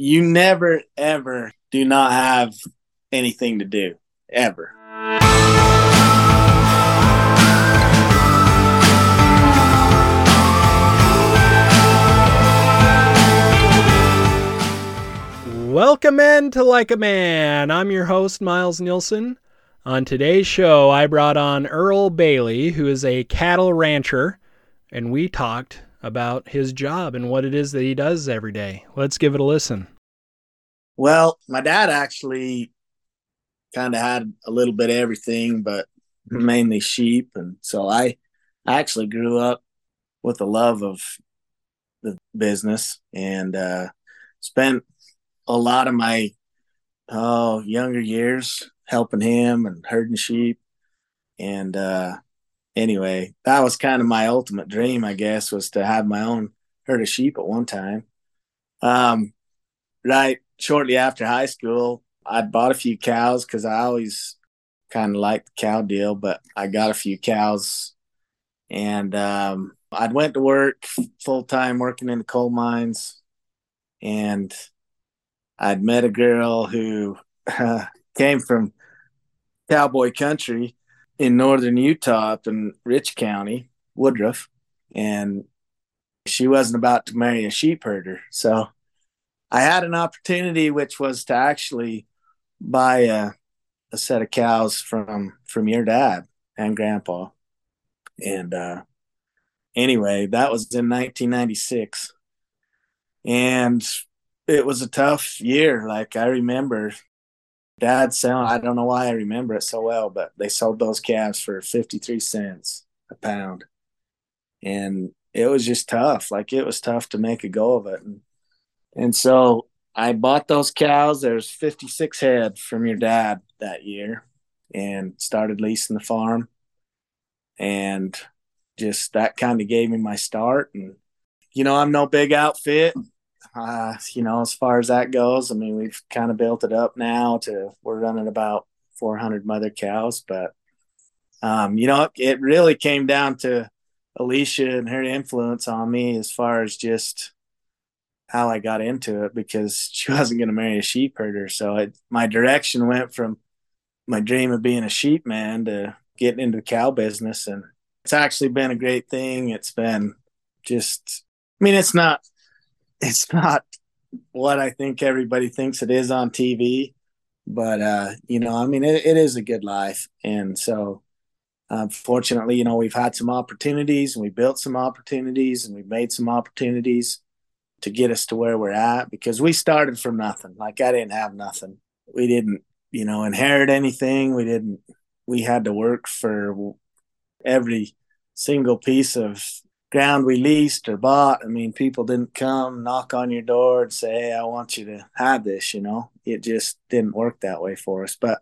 you never ever do not have anything to do ever. Welcome in to Like a Man. I'm your host, Miles Nielsen. On today's show, I brought on Earl Bailey, who is a cattle rancher, and we talked about his job and what it is that he does every day. Let's give it a listen. Well, my dad actually kind of had a little bit of everything, but mainly sheep. And so I, I actually grew up with a love of the business and uh, spent a lot of my oh younger years helping him and herding sheep. And uh, anyway, that was kind of my ultimate dream, I guess, was to have my own herd of sheep at one time. Um, right shortly after high school, I'd bought a few cows because I always kind of liked the cow deal, but I got a few cows and um, I'd went to work full time working in the coal mines and I'd met a girl who uh, came from cowboy country in northern Utah in Rich County, Woodruff, and she wasn't about to marry a sheep herder. So I had an opportunity, which was to actually buy a, a set of cows from from your dad and grandpa. And uh, anyway, that was in 1996. And it was a tough year. Like I remember dad selling, I don't know why I remember it so well, but they sold those calves for 53 cents a pound. And it was just tough. Like it was tough to make a go of it. And, and so I bought those cows. There's 56 head from your dad that year and started leasing the farm. And just that kind of gave me my start. And, you know, I'm no big outfit uh, you know, as far as that goes, I mean, we've kind of built it up now to we're running about 400 mother cows, but um, you know, it really came down to Alicia and her influence on me as far as just how I got into it because she wasn't going to marry a sheep herder. So it, my direction went from my dream of being a sheep man to getting into the cow business. And it's actually been a great thing. It's been just, I mean, it's not it's not what I think everybody thinks it is on TV, but uh, you know, I mean, it, it is a good life, and so unfortunately, you know, we've had some opportunities, and we built some opportunities, and we've made some opportunities to get us to where we're at because we started from nothing. Like I didn't have nothing. We didn't, you know, inherit anything. We didn't. We had to work for every single piece of ground we leased or bought. I mean, people didn't come knock on your door and say, Hey, I want you to have this, you know, it just didn't work that way for us. But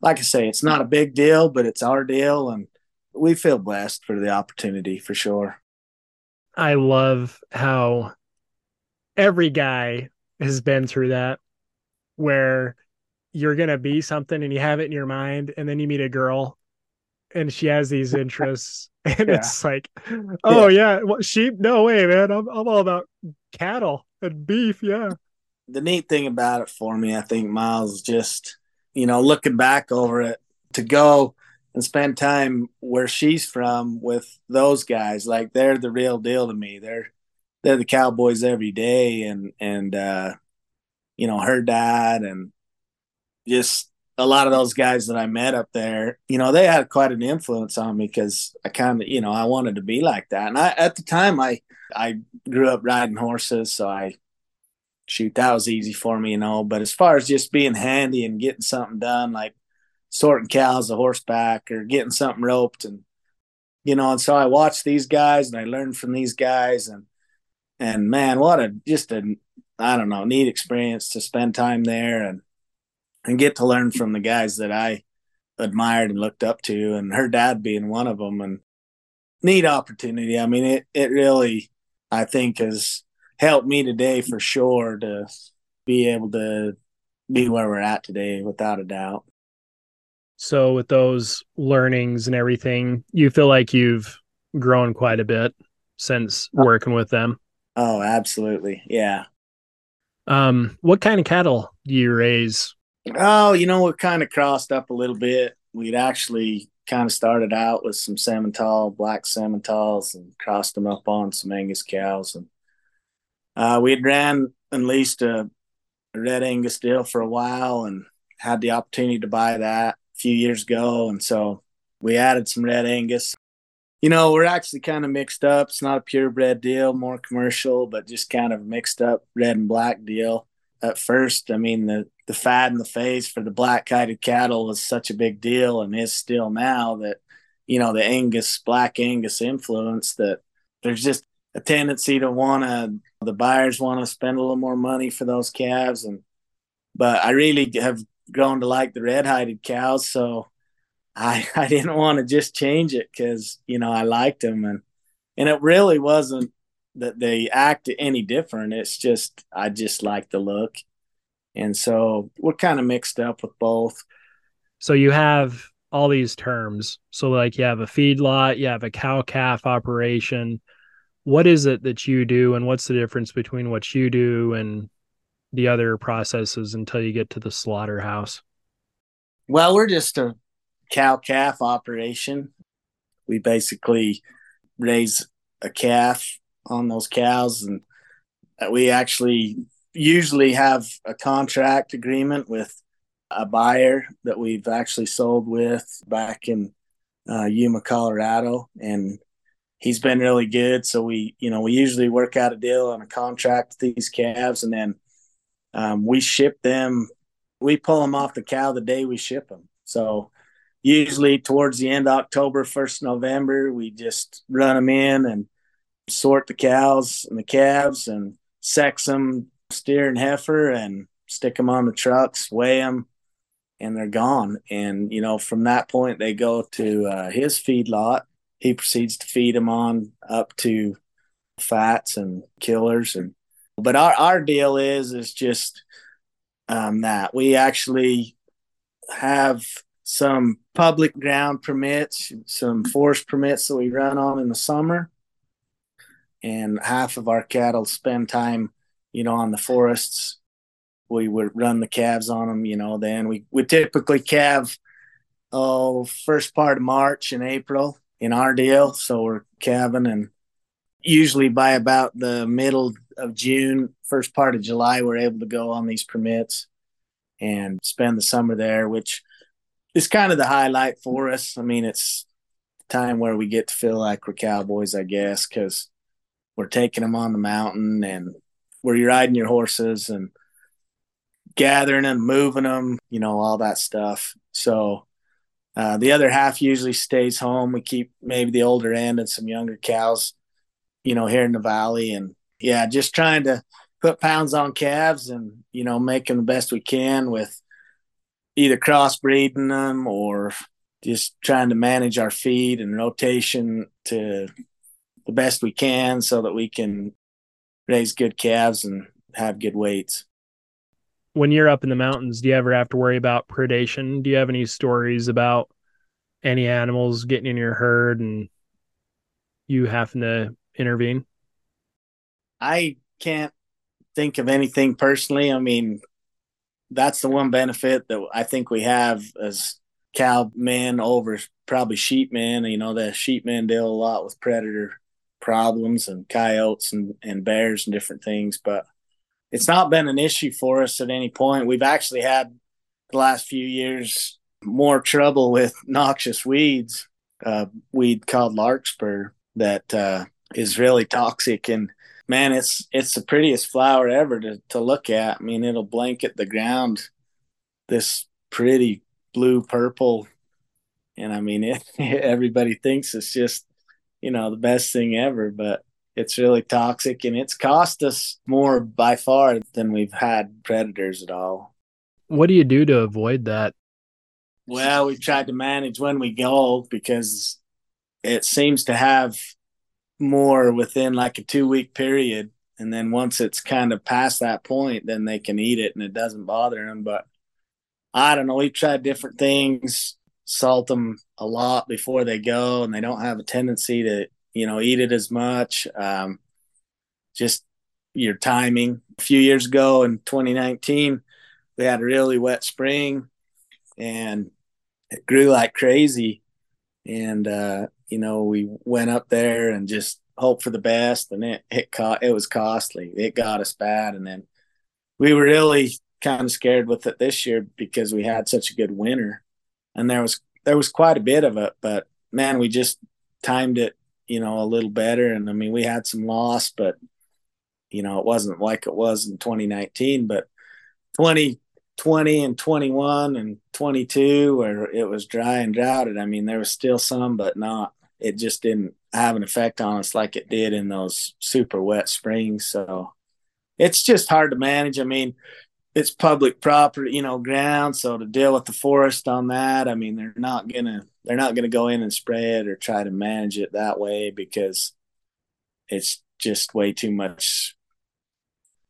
like I say, it's not a big deal, but it's our deal. And we feel blessed for the opportunity for sure. I love how every guy has been through that where you're going to be something and you have it in your mind and then you meet a girl and she has these interests and yeah. it's like oh yeah, yeah. Well, sheep no way man I'm, I'm all about cattle and beef yeah the neat thing about it for me i think miles just you know looking back over it to go and spend time where she's from with those guys like they're the real deal to me they're they're the cowboys every day and and uh you know her dad and just a lot of those guys that I met up there, you know, they had quite an influence on me because I kind of, you know, I wanted to be like that. And I, at the time, I, I grew up riding horses, so I, shoot, that was easy for me, you know. But as far as just being handy and getting something done, like sorting cows a horseback or getting something roped, and you know, and so I watched these guys and I learned from these guys, and and man, what a just a, I don't know, neat experience to spend time there and and get to learn from the guys that I admired and looked up to, and her dad being one of them. And neat opportunity. I mean, it it really I think has helped me today for sure to be able to be where we're at today, without a doubt. So, with those learnings and everything, you feel like you've grown quite a bit since uh, working with them. Oh, absolutely. Yeah. Um, what kind of cattle do you raise? Oh, you know, we're kind of crossed up a little bit. We'd actually kind of started out with some Simmental, black Simmentals, and crossed them up on some Angus cows. And uh, we had ran and leased a, a red Angus deal for a while and had the opportunity to buy that a few years ago. And so we added some red Angus. You know, we're actually kind of mixed up. It's not a purebred deal, more commercial, but just kind of mixed up red and black deal. At first, I mean, the, the fad in the face for the black coated cattle was such a big deal and is still now that, you know, the Angus, black Angus influence that there's just a tendency to want to, the buyers want to spend a little more money for those calves. And, but I really have grown to like the red hided cows. So I, I didn't want to just change it because, you know, I liked them. And, and it really wasn't that they act any different. It's just, I just like the look. And so we're kind of mixed up with both. So you have all these terms. So, like, you have a feedlot, you have a cow calf operation. What is it that you do, and what's the difference between what you do and the other processes until you get to the slaughterhouse? Well, we're just a cow calf operation. We basically raise a calf on those cows, and we actually usually have a contract agreement with a buyer that we've actually sold with back in uh, Yuma, Colorado, and he's been really good. So we, you know, we usually work out a deal on a contract with these calves, and then um, we ship them. We pull them off the cow the day we ship them. So usually towards the end of October, first November, we just run them in and sort the cows and the calves and sex them, steer and heifer, and stick them on the trucks, weigh them, and they're gone. And you know, from that point, they go to uh, his feed lot. He proceeds to feed them on up to fats and killers and but our, our deal is is just um, that we actually have some public ground permits, some forest permits that we run on in the summer, and half of our cattle spend time, you know, on the forests. We would run the calves on them, you know. Then we we typically calve, oh, first part of March and April in our deal. So we're calving, and usually by about the middle of June, first part of July, we're able to go on these permits and spend the summer there, which is kind of the highlight for us. I mean, it's time where we get to feel like we're cowboys, I guess, because we're taking them on the mountain and where you're riding your horses and gathering them, moving them, you know, all that stuff. So uh, the other half usually stays home. We keep maybe the older end and some younger cows, you know, here in the valley and yeah, just trying to put pounds on calves and you know making the best we can with either crossbreeding them or just trying to manage our feed and rotation to the best we can so that we can raise good calves and have good weights. When you're up in the mountains, do you ever have to worry about predation? Do you have any stories about any animals getting in your herd and you having to intervene? I can't think of anything personally. I mean, that's the one benefit that I think we have as cow men over probably sheep men. You know, the sheep men deal a lot with predator problems and coyotes and, and bears and different things, but it's not been an issue for us at any point. We've actually had the last few years more trouble with noxious weeds, uh, weed called larkspur that uh, is really toxic and man, it's it's the prettiest flower ever to to look at. I mean, it'll blanket the ground this pretty blue purple, and I mean, it, everybody thinks it's just you know the best thing ever, but it's really toxic and it's cost us more by far than we've had predators at all. What do you do to avoid that? Well, we've tried to manage when we go because it seems to have more within like a two week period. And then once it's kind of past that point, then they can eat it and it doesn't bother them. But I don't know. We've tried different things, salt them a lot before they go, and they don't have a tendency to, you know, eat it as much. Um, just, your timing. A few years ago in 2019, we had a really wet spring and it grew like crazy. And, uh, you know, we went up there and just hoped for the best. And it, it, it was costly. It got us bad. And then we were really kind of scared with it this year because we had such a good winter and there was, there was quite a bit of it, but man, we just timed it, you know, a little better. And I mean, we had some loss, but you know, it wasn't like it was in 2019, but 2020 and 21 and 22 where it was dry and droughted. I mean, there was still some, but not, it just didn't have an effect on us like it did in those super wet springs. So it's just hard to manage. I mean, it's public property, you know, ground. So to deal with the forest on that, I mean, they're not gonna they're not gonna go in and spray it or try to manage it that way because it's just way too much.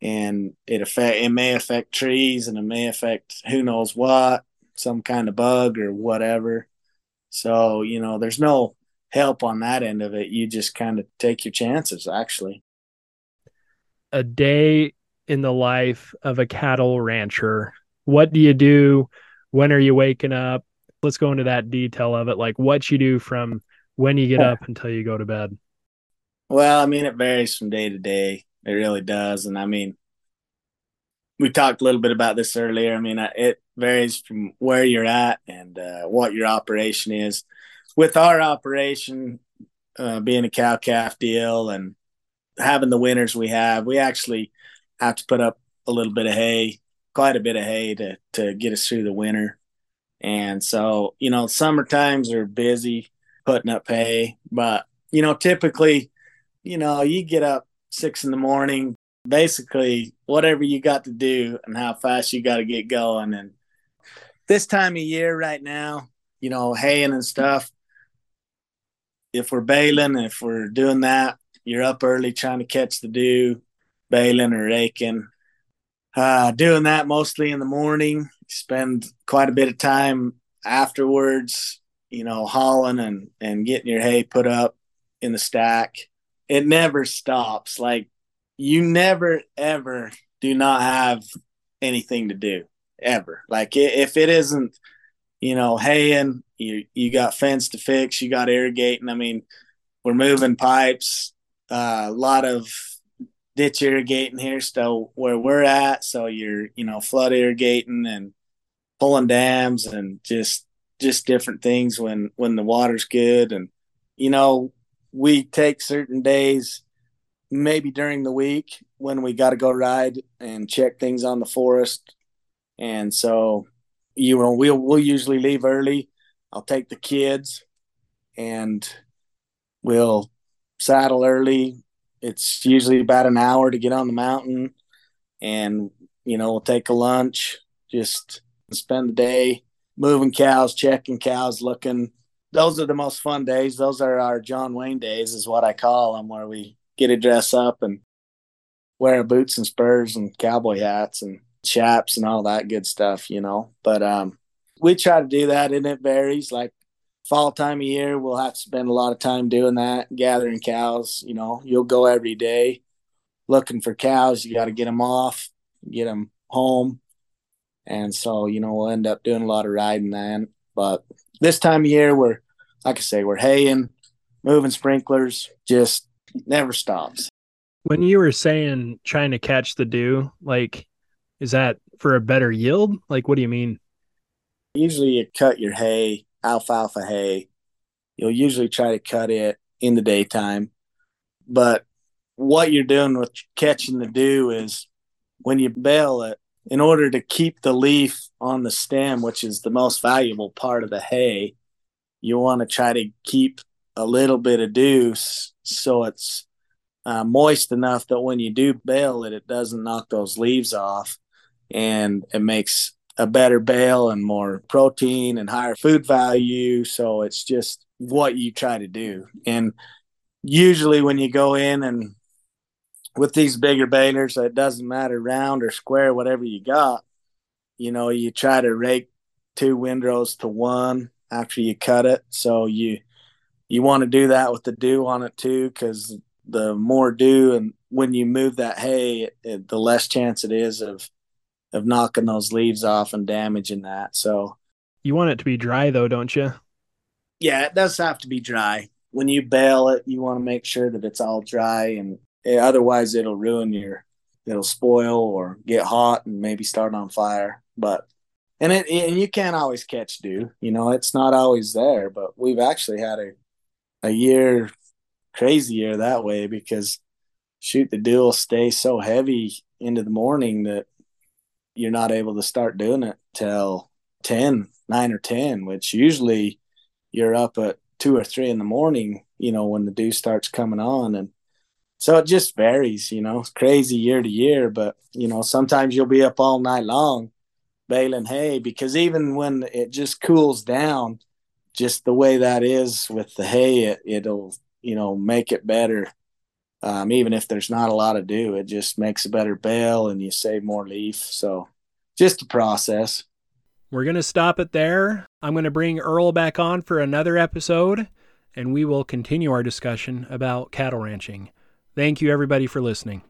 And it affect it may affect trees and it may affect who knows what some kind of bug or whatever. So you know there's no help on that end of it. You just kind of take your chances actually. A day in the life of a cattle rancher. What do you do? When are you waking up? Let's go into that detail of it. Like what you do from when you get up until you go to bed. Well i mean it varies from day to day. It really does. And I mean, we talked a little bit about this earlier. I mean, it varies from where you're at and uh, what your operation is. With our operation uh, being a cow calf deal and having the winners we have, we actually have to put up a little bit of hay, quite a bit of hay to to get us through the winter. And so, you know, summer times are busy putting up hay, but you know, typically, you know, you get up six in the morning, basically whatever you got to do and how fast you got to get going. And this time of year right now, you know, haying and stuff, if we're baling, if we're doing that, you're up early trying to catch the dew, baling or raking. Uh, doing that mostly in the morning, spend quite a bit of time afterwards, you know, hauling and, and getting your hay put up in the stack it never stops. Like you never ever do not have anything to do ever. Like if it isn't, you know, haying, you you got fence to fix, you got irrigating. I mean, we're moving pipes, uh, a lot of ditch irrigating here still where we're at. So you're, you know, flood irrigating and pulling dams and just just different things when when the water's good and you know we take certain days, maybe during the week when we got to go ride and check things on the forest. And so, you know, we'll we'll usually leave early. I'll take the kids, and we'll saddle early. It's usually about an hour to get on the mountain, and you know, we'll take a lunch, just spend the day moving cows, checking cows, looking those are the most fun days. Those are our John Wayne days, is what I call them, where we get to dress up and wear boots and spurs and cowboy hats and chaps and all that good stuff, you know. But um, we try to do that, and it varies. Like fall time of year, we'll have to spend a lot of time doing that, gathering cows. You know, you'll go every day looking for cows. You got to get them off, get them home, and so you know we'll end up doing a lot of riding then. But this time of year, we're like I say, we're haying, moving sprinklers, just never stops. When you were saying trying to catch the dew, like, is that for a better yield? Like, what do you mean? Usually, you cut your hay, alfalfa hay. You'll usually try to cut it in the daytime. But what you're doing with catching the dew is when you bale it, in order to keep the leaf on the stem, which is the most valuable part of the hay, you want to try to keep a little bit of dew so it's uh, moist enough that when you do bale it, it doesn't knock those leaves off and it makes a better bale and more protein and higher food value. So it's just what you try to do. And usually when you go in and with these bigger balers, it doesn't matter round or square, whatever you got, you know, you try to rake two windrows to one after you cut it. So you you want to do that with the dew on it too, because the more dew and when you move that hay, it, it, the less chance it is of of knocking those leaves off and damaging that. So you want it to be dry though, don't you? Yeah, it does have to be dry. When you bale it, you want to make sure that it's all dry, and it, otherwise it'll ruin your, it'll spoil or get hot and maybe start on fire. But and it and you can't always catch dew. You know, it's not always there. But we've actually had a a year, crazy year that way because shoot, the dew will stay so heavy into the morning that you're not able to start doing it till 10, 9 or 10, which usually you're up at two or three in the morning, you know, when the dew starts coming on. And so it just varies, you know, it's crazy year to year, but, you know, sometimes you'll be up all night long baling hay because even when it just cools down, just the way that is with the hay, it, it'll, you know, make it better um, even if there's not a lot to do, it just makes a better bale and you save more leaf. So just a process. We're going to stop it there. I'm going to bring Earl back on for another episode and we will continue our discussion about cattle ranching. Thank you, everybody, for listening.